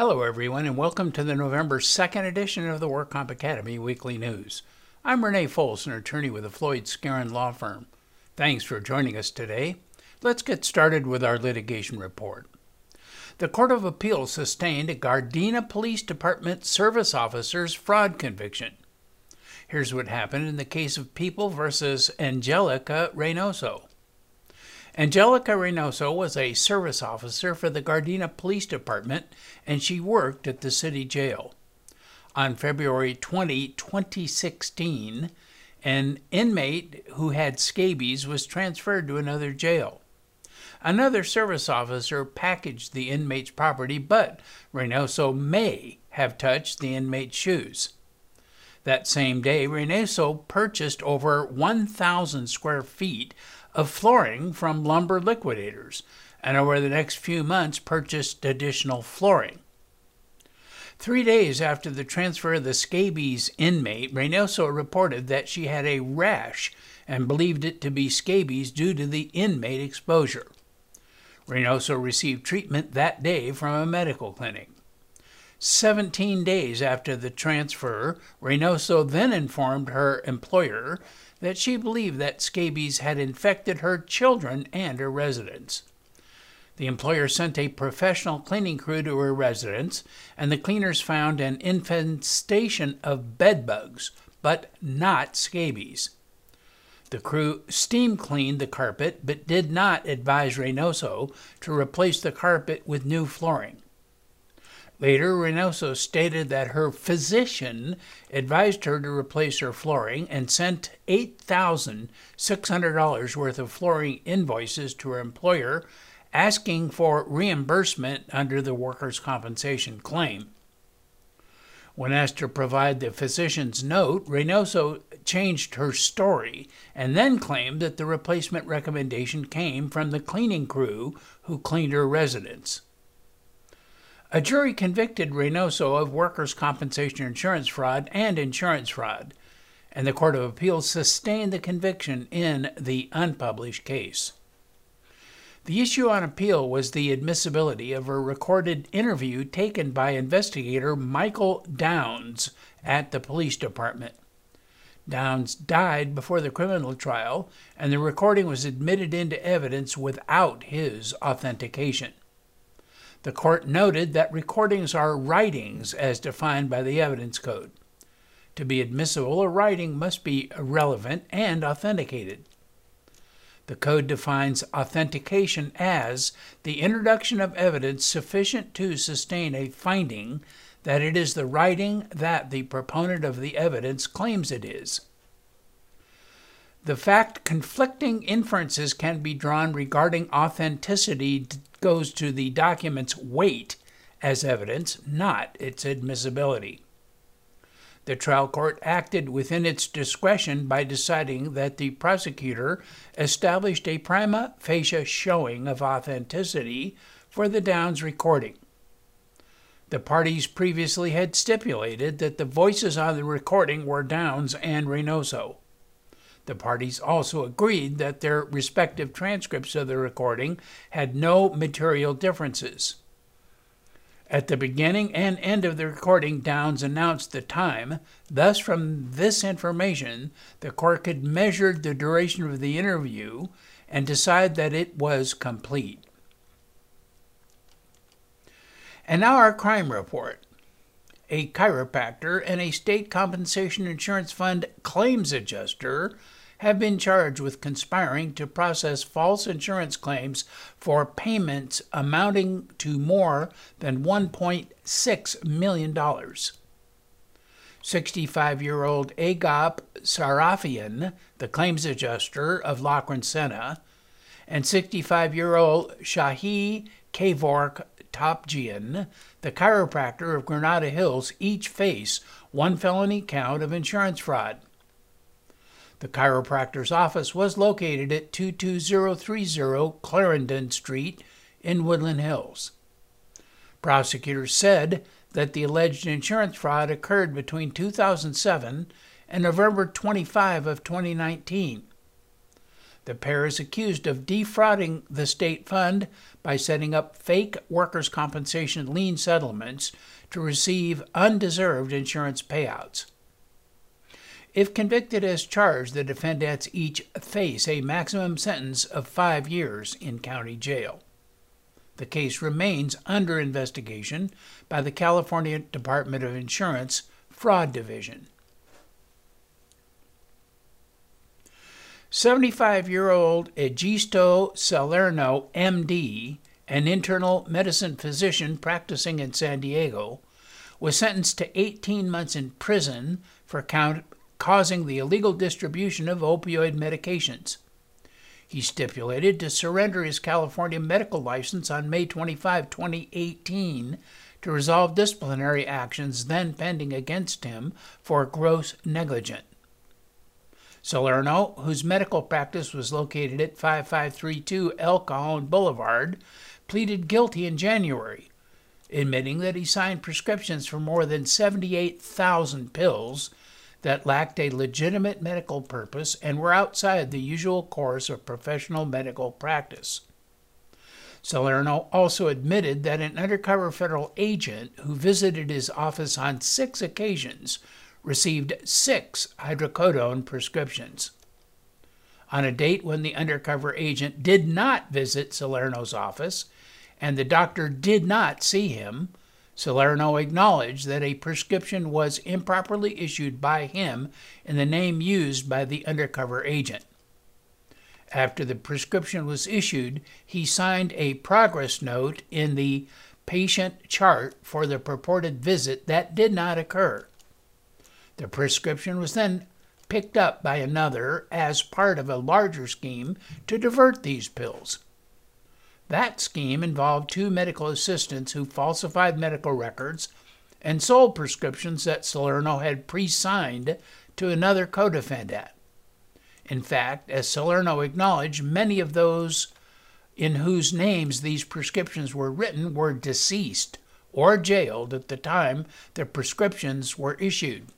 Hello, everyone, and welcome to the November 2nd edition of the Work Comp Academy Weekly News. I'm Renee Fols, an attorney with the Floyd Skeren Law Firm. Thanks for joining us today. Let's get started with our litigation report. The Court of Appeal sustained a Gardena Police Department service officer's fraud conviction. Here's what happened in the case of People versus Angelica Reynoso. Angelica Reynoso was a service officer for the Gardena Police Department and she worked at the city jail. On February 20, 2016, an inmate who had scabies was transferred to another jail. Another service officer packaged the inmate's property, but Reynoso may have touched the inmate's shoes. That same day, Reynoso purchased over 1,000 square feet of flooring from lumber liquidators, and over the next few months purchased additional flooring. Three days after the transfer of the scabies inmate, Reynoso reported that she had a rash and believed it to be scabies due to the inmate exposure. Reynoso received treatment that day from a medical clinic. 17 days after the transfer, Reynoso then informed her employer that she believed that scabies had infected her children and her residence. The employer sent a professional cleaning crew to her residence, and the cleaners found an infestation of bedbugs, but not scabies. The crew steam cleaned the carpet but did not advise Reynoso to replace the carpet with new flooring. Later, Reynoso stated that her physician advised her to replace her flooring and sent $8,600 worth of flooring invoices to her employer asking for reimbursement under the workers' compensation claim. When asked to provide the physician's note, Reynoso changed her story and then claimed that the replacement recommendation came from the cleaning crew who cleaned her residence. A jury convicted Reynoso of workers' compensation insurance fraud and insurance fraud, and the Court of Appeals sustained the conviction in the unpublished case. The issue on appeal was the admissibility of a recorded interview taken by investigator Michael Downs at the police department. Downs died before the criminal trial, and the recording was admitted into evidence without his authentication. The court noted that recordings are writings as defined by the Evidence Code. To be admissible, a writing must be relevant and authenticated. The code defines authentication as the introduction of evidence sufficient to sustain a finding that it is the writing that the proponent of the evidence claims it is. The fact conflicting inferences can be drawn regarding authenticity goes to the document's weight as evidence, not its admissibility. The trial court acted within its discretion by deciding that the prosecutor established a prima facie showing of authenticity for the Downs recording. The parties previously had stipulated that the voices on the recording were Downs and Reynoso. The parties also agreed that their respective transcripts of the recording had no material differences. At the beginning and end of the recording, Downs announced the time. Thus, from this information, the court could measure the duration of the interview and decide that it was complete. And now our crime report. A chiropractor and a state compensation insurance fund claims adjuster have been charged with conspiring to process false insurance claims for payments amounting to more than $1.6 million. 65 year old Agop Sarafian, the claims adjuster of La Crescenta, and 65 year old Shahi Kavork Topjian, the chiropractor of Granada Hills, each face one felony count of insurance fraud. The chiropractor's office was located at 22030 Clarendon Street in Woodland Hills. Prosecutors said that the alleged insurance fraud occurred between 2007 and November 25 of 2019. The pair is accused of defrauding the state fund by setting up fake workers' compensation lien settlements to receive undeserved insurance payouts. If convicted as charged, the defendants each face a maximum sentence of five years in county jail. The case remains under investigation by the California Department of Insurance Fraud Division. 75 year old Egisto Salerno, MD, an internal medicine physician practicing in San Diego, was sentenced to 18 months in prison for count, causing the illegal distribution of opioid medications. He stipulated to surrender his California medical license on May 25, 2018, to resolve disciplinary actions then pending against him for gross negligence. Salerno, whose medical practice was located at 5532 El Cajon Boulevard, pleaded guilty in January, admitting that he signed prescriptions for more than 78,000 pills that lacked a legitimate medical purpose and were outside the usual course of professional medical practice. Salerno also admitted that an undercover federal agent who visited his office on six occasions received six hydrocodone prescriptions. On a date when the undercover agent did not visit Salerno's office and the doctor did not see him, Salerno acknowledged that a prescription was improperly issued by him in the name used by the undercover agent. After the prescription was issued, he signed a progress note in the patient chart for the purported visit that did not occur. The prescription was then picked up by another as part of a larger scheme to divert these pills. That scheme involved two medical assistants who falsified medical records and sold prescriptions that Salerno had pre signed to another co defendant. In fact, as Salerno acknowledged, many of those in whose names these prescriptions were written were deceased or jailed at the time the prescriptions were issued.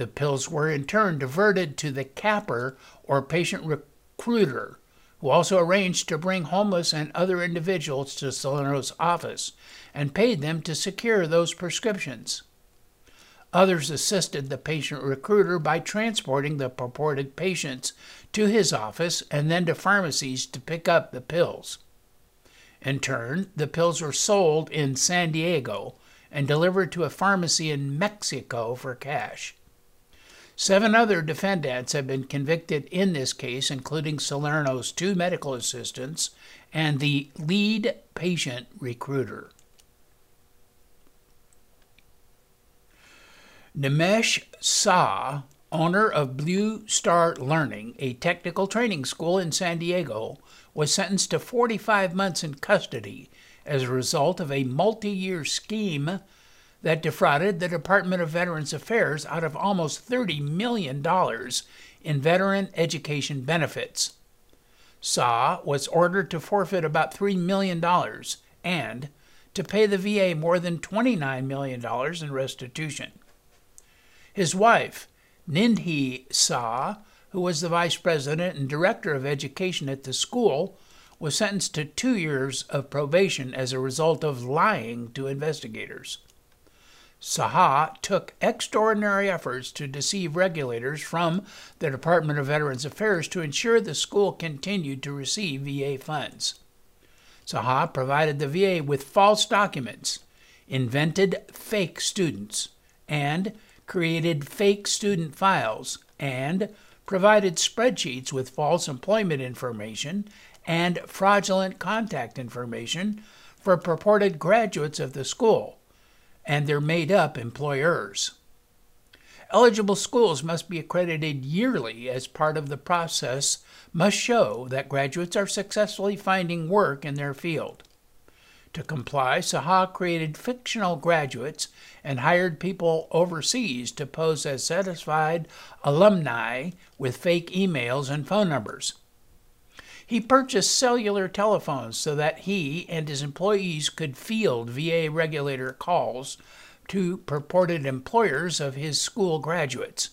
The pills were in turn diverted to the capper or patient recruiter, who also arranged to bring homeless and other individuals to Salerno's office and paid them to secure those prescriptions. Others assisted the patient recruiter by transporting the purported patients to his office and then to pharmacies to pick up the pills. In turn, the pills were sold in San Diego and delivered to a pharmacy in Mexico for cash. Seven other defendants have been convicted in this case, including Salerno's two medical assistants and the lead patient recruiter. Nimesh Shah, owner of Blue Star Learning, a technical training school in San Diego, was sentenced to 45 months in custody as a result of a multi year scheme that defrauded the Department of Veterans Affairs out of almost $30 million in veteran education benefits. Shah was ordered to forfeit about $3 million and to pay the VA more than $29 million in restitution. His wife, Nidhi Shah, who was the vice president and director of education at the school, was sentenced to two years of probation as a result of lying to investigators. Shah took extraordinary efforts to deceive regulators from the Department of Veterans Affairs to ensure the school continued to receive VA funds. Shah provided the VA with false documents, invented fake students, and created fake student files, and provided spreadsheets with false employment information and fraudulent contact information for purported graduates of the school and their made up employers. Eligible schools must be accredited yearly as part of the process, must show that graduates are successfully finding work in their field. To comply, Shah created fictional graduates and hired people overseas to pose as satisfied alumni with fake emails and phone numbers. He purchased cellular telephones so that he and his employees could field VA regulator calls to purported employers of his school graduates.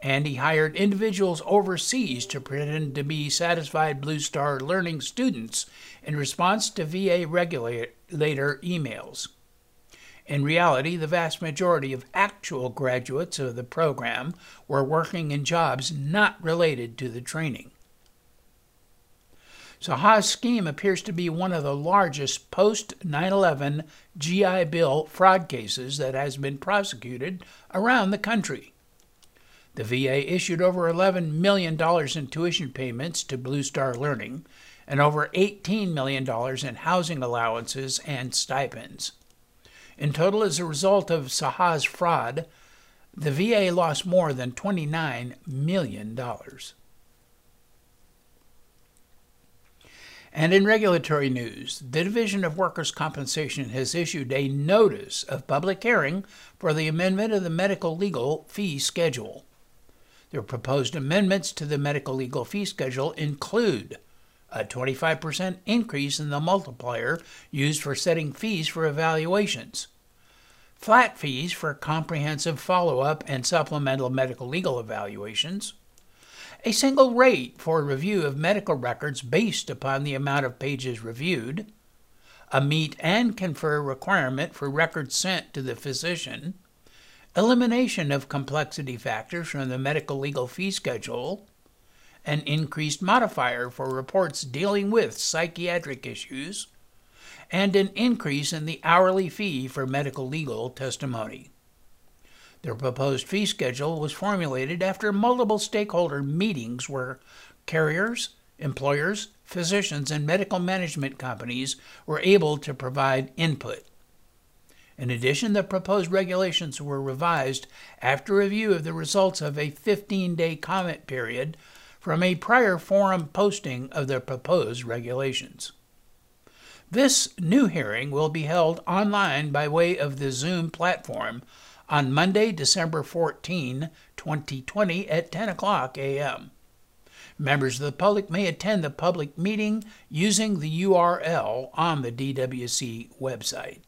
and he hired individuals overseas to pretend to be satisfied Blue Star Learning students in response to VA regulator emails. In reality, the vast majority of actual graduates of the program were working in jobs not related to the training. Shah's scheme appears to be one of the largest post 9 11 GI Bill fraud cases that has been prosecuted around the country. The VA issued over $11 million in tuition payments to Blue Star Learning and over $18 million in housing allowances and stipends. In total, as a result of Shah's fraud, the VA lost more than $29 million. And in regulatory news, the Division of Workers' Compensation has issued a notice of public hearing for the amendment of the medical legal fee schedule. The proposed amendments to the medical legal fee schedule include a 25% increase in the multiplier used for setting fees for evaluations, flat fees for comprehensive follow up and supplemental medical legal evaluations, a single rate for review of medical records based upon the amount of pages reviewed, a meet and confer requirement for records sent to the physician, elimination of complexity factors from the medical legal fee schedule, an increased modifier for reports dealing with psychiatric issues, and an increase in the hourly fee for medical legal testimony. The proposed fee schedule was formulated after multiple stakeholder meetings where carriers, employers, physicians, and medical management companies were able to provide input. In addition, the proposed regulations were revised after review of the results of a 15 day comment period from a prior forum posting of the proposed regulations. This new hearing will be held online by way of the Zoom platform on Monday, December 14, 2020 at 10 o'clock a.m. Members of the public may attend the public meeting using the URL on the DWC website.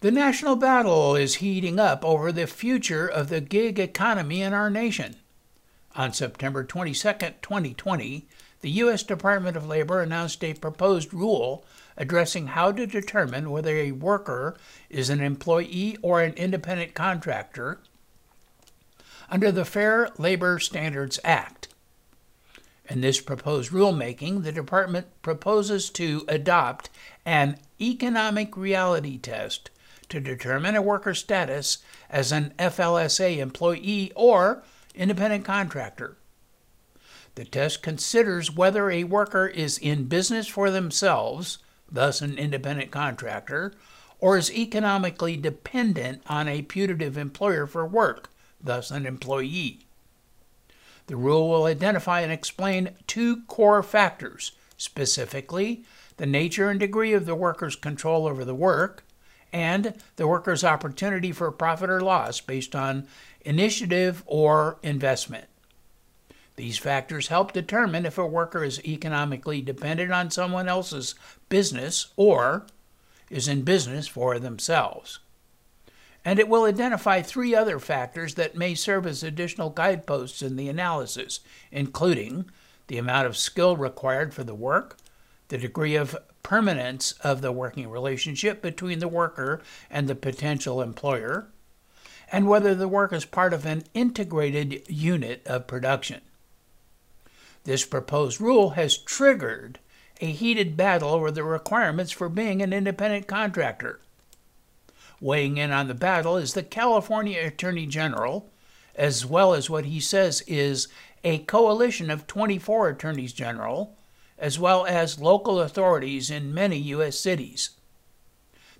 The national battle is heating up over the future of the gig economy in our nation. On September 22, 2020, the U.S. Department of Labor announced a proposed rule addressing how to determine whether a worker is an employee or an independent contractor under the Fair Labor Standards Act. In this proposed rulemaking, the department proposes to adopt an economic reality test to determine a worker's status as an FLSA employee or independent contractor. The test considers whether a worker is in business for themselves thus an independent contractor, or is economically dependent on a putative employer for work, thus an employee. The rule will identify and explain two core factors, specifically the nature and degree of the worker's control over the work, and the worker's opportunity for profit or loss based on initiative or investment. These factors help determine if a worker is economically dependent on someone else's business or is in business for themselves. And it will identify three other factors that may serve as additional guideposts in the analysis, including the amount of skill required for the work, the degree of permanence of the working relationship between the worker and the potential employer, and whether the work is part of an integrated unit of production. This proposed rule has triggered a heated battle over the requirements for being an independent contractor. Weighing in on the battle is the California Attorney General, as well as what he says is a coalition of 24 attorneys general, as well as local authorities in many U.S. cities.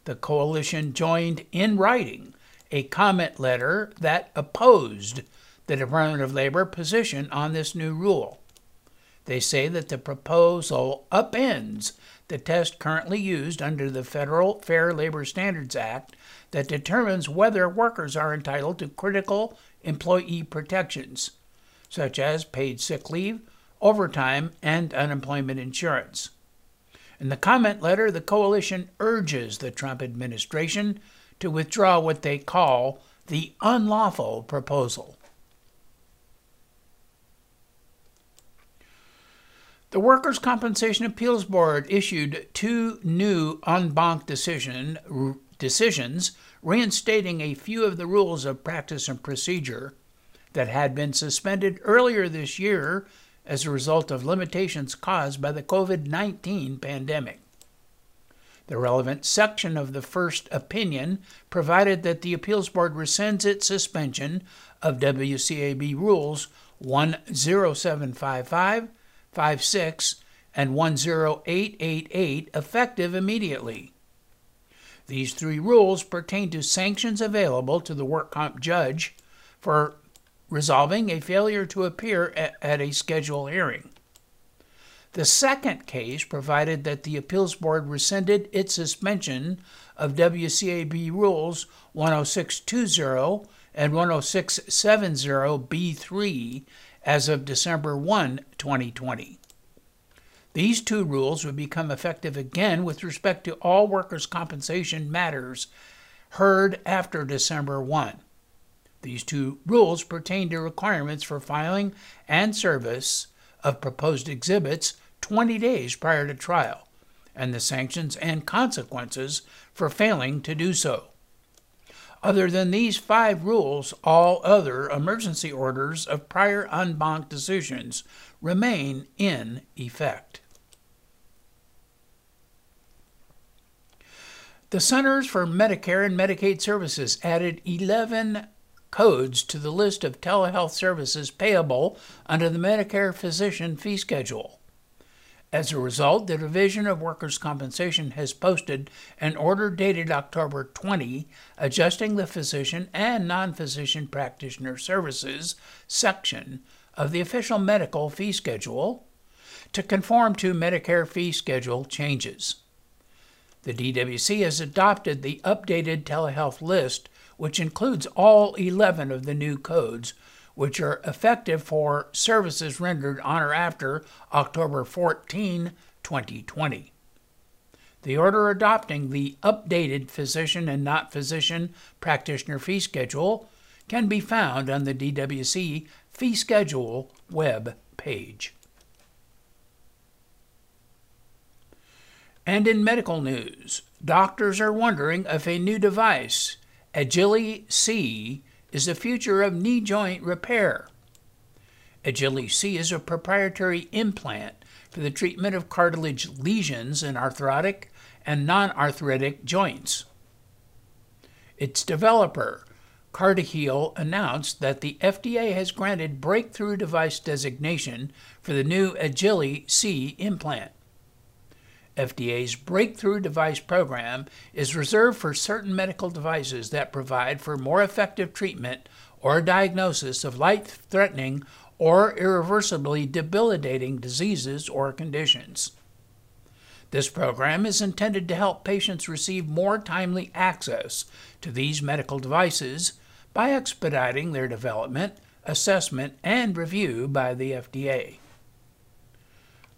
The coalition joined in writing a comment letter that opposed the Department of Labor position on this new rule. They say that the proposal upends the test currently used under the Federal Fair Labor Standards Act that determines whether workers are entitled to critical employee protections, such as paid sick leave, overtime, and unemployment insurance. In the comment letter, the coalition urges the Trump administration to withdraw what they call the unlawful proposal. The Workers' Compensation Appeals Board issued two new en banc decision, decisions reinstating a few of the rules of practice and procedure that had been suspended earlier this year as a result of limitations caused by the COVID 19 pandemic. The relevant section of the first opinion provided that the Appeals Board rescinds its suspension of WCAB Rules 10755, 56, and 10888 effective immediately. These three rules pertain to sanctions available to the work comp judge for resolving a failure to appear at, a scheduled hearing. The second case provided that the appeals board rescinded its suspension of WCAB rules 10620 and 10670B3 as of December 1, 2020. These two rules would become effective again with respect to all workers' compensation matters heard after December 1. These two rules pertain to requirements for filing and service of proposed exhibits 20 days prior to trial, and the sanctions and consequences for failing to do so. Other than these five rules, all other emergency orders of prior en banc decisions remain in effect. The Centers for Medicare and Medicaid Services added 11 codes to the list of telehealth services payable under the Medicare Physician Fee Schedule. As a result, the Division of Workers' Compensation has posted an order dated October 20 adjusting the physician and non physician practitioner services section of the official medical fee schedule to conform to Medicare fee schedule changes. The DWC has adopted the updated telehealth list, which includes all 11 of the new codes which are effective for services rendered on or after October 14, 2020. The order adopting the updated physician and not physician practitioner fee schedule can be found on the DWC fee schedule web page. And in medical news, doctors are wondering if a new device, Agili C, is the future of knee joint repair. Agili C is a proprietary implant for the treatment of cartilage lesions in arthritic and non arthritic joints. Its developer, CartiHeal, announced that the FDA has granted breakthrough device designation for the new Agili C implant. FDA's Breakthrough Device Program is reserved for certain medical devices that provide for more effective treatment or diagnosis of life threatening or irreversibly debilitating diseases or conditions. This program is intended to help patients receive more timely access to these medical devices by expediting their development, assessment, and review by the FDA.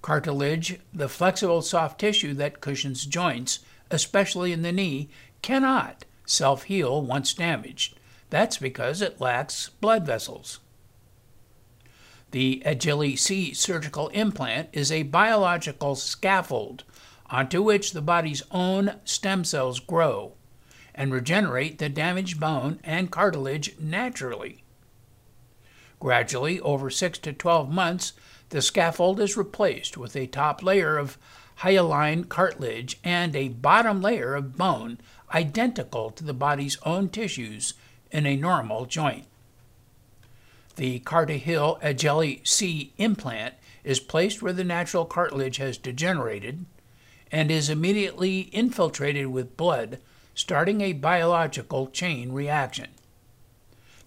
Cartilage, the flexible soft tissue that cushions joints, especially in the knee, cannot self heal once damaged. That's because it lacks blood vessels. The Agili C surgical implant is a biological scaffold onto which the body's own stem cells grow and regenerate the damaged bone and cartilage naturally. Gradually, over 6 to 12 months, the scaffold is replaced with a top layer of hyaline cartilage and a bottom layer of bone identical to the body's own tissues in a normal joint. The CartiHeal Agili C implant is placed where the natural cartilage has degenerated and is immediately infiltrated with blood, starting a biological chain reaction.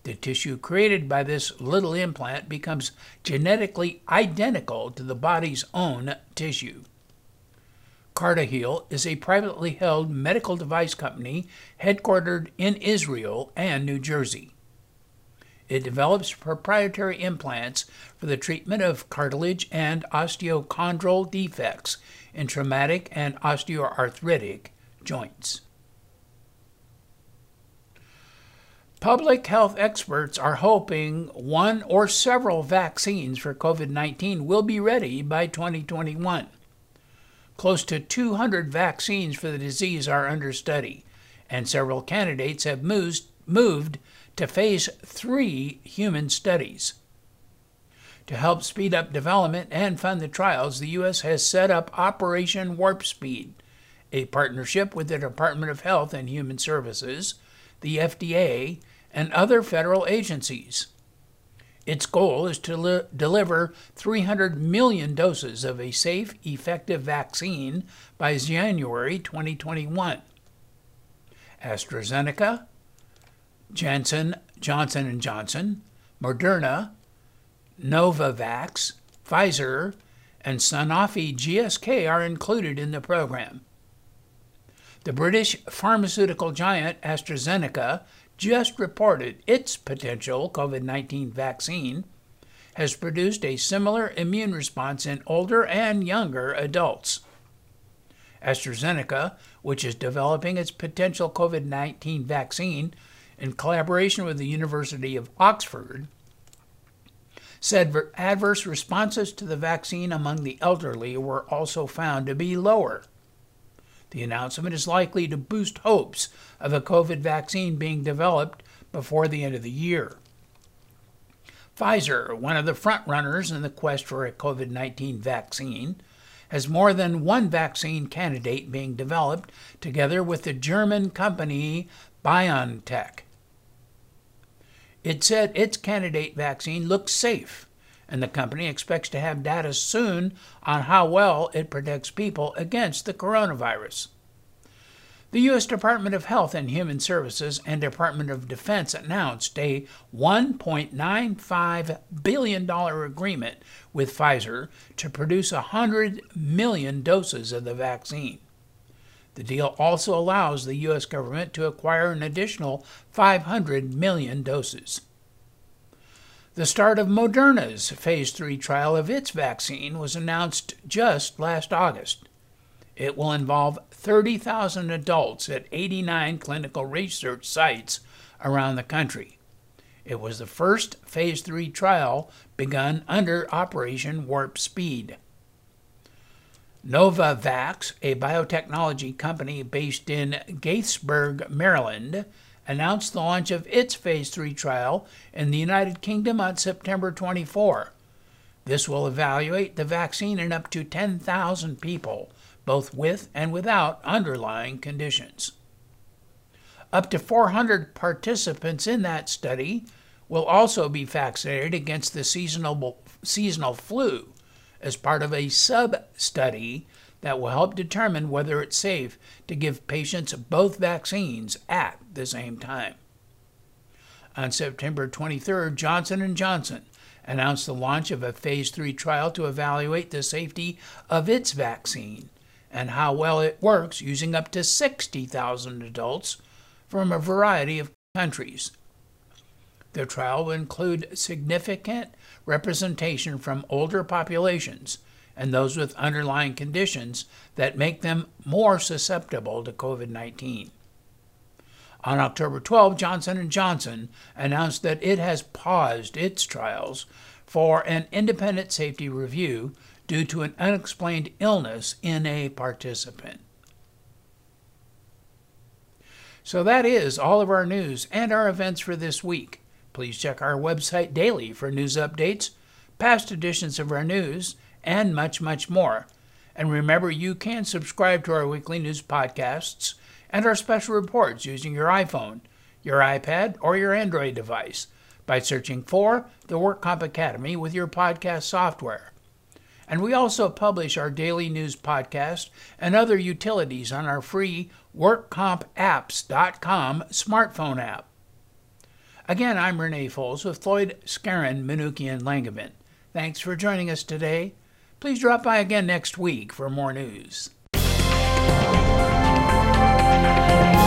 The tissue created by this little implant becomes genetically identical to the body's own tissue. CartiHeal is a privately held medical device company headquartered in Israel and New Jersey. It develops proprietary implants for the treatment of cartilage and osteochondral defects in traumatic and osteoarthritic joints. Public health experts are hoping one or several vaccines for COVID 19 will be ready by 2021. Close to 200 vaccines for the disease are under study, and several candidates have moved, to phase three human studies. To help speed up development and fund the trials, the U.S. has set up Operation Warp Speed, a partnership with the Department of Health and Human Services, the FDA, and other federal agencies. Its goal is to li- deliver 300 million doses of a safe, effective vaccine by January 2021. AstraZeneca, Janssen, Johnson & Johnson, Moderna, Novavax, Pfizer, and Sanofi GSK are included in the program. The British pharmaceutical giant AstraZeneca just reported its potential COVID 19 vaccine has produced a similar immune response in older and younger adults. AstraZeneca, which is developing its potential COVID 19 vaccine in collaboration with the University of Oxford, said adverse responses to the vaccine among the elderly were also found to be lower. The announcement is likely to boost hopes of a COVID vaccine being developed before the end of the year. Pfizer, one of the frontrunners in the quest for a COVID 19 vaccine, has more than one vaccine candidate being developed together with the German company BioNTech. It said its candidate vaccine looks safe, and the company expects to have data soon on how well it protects people against the coronavirus. The U.S. Department of Health and Human Services and Department of Defense announced a $1.95 billion agreement with Pfizer to produce 100 million doses of the vaccine. The deal also allows the U.S. government to acquire an additional 500 million doses. The start of Moderna's phase 3 trial of its vaccine was announced just last August. It will involve 30,000 adults at 89 clinical research sites around the country. It was the first phase 3 trial begun under Operation Warp Speed. Novavax, a biotechnology company based in Gaithersburg, Maryland, announced the launch of its phase 3 trial in the United Kingdom on September 24. This will evaluate the vaccine in up to 10,000 people both with and without underlying conditions. Up to 400 participants in that study will also be vaccinated against the seasonal, seasonal flu as part of a sub study that will help determine whether it's safe to give patients both vaccines at the same time. On September 23rd, Johnson & Johnson announced the launch of a phase 3 trial to evaluate the safety of its vaccine and how well it works using up to 60,000 adults from a variety of countries. The trial will include significant representation from older populations and those with underlying conditions that make them more susceptible to COVID-19. On October 12, Johnson & Johnson announced that it has paused its trials for an independent safety review due to an unexplained illness in a participant. So that is all of our news and our events for this week. Please check our website daily for news updates, past editions of our news, and much, much more. And remember, you can subscribe to our weekly news podcasts and our special reports using your iPhone, your iPad, or your Android device by searching for the WorkComp Academy with your podcast software. And we also publish our daily news podcast and other utilities on our free WorkCompApps.com smartphone app. Again, I'm Renee Foles with Floyd, Skeren, Manukian, Langevin. Thanks for joining us today. Please drop by again next week for more news. Bye.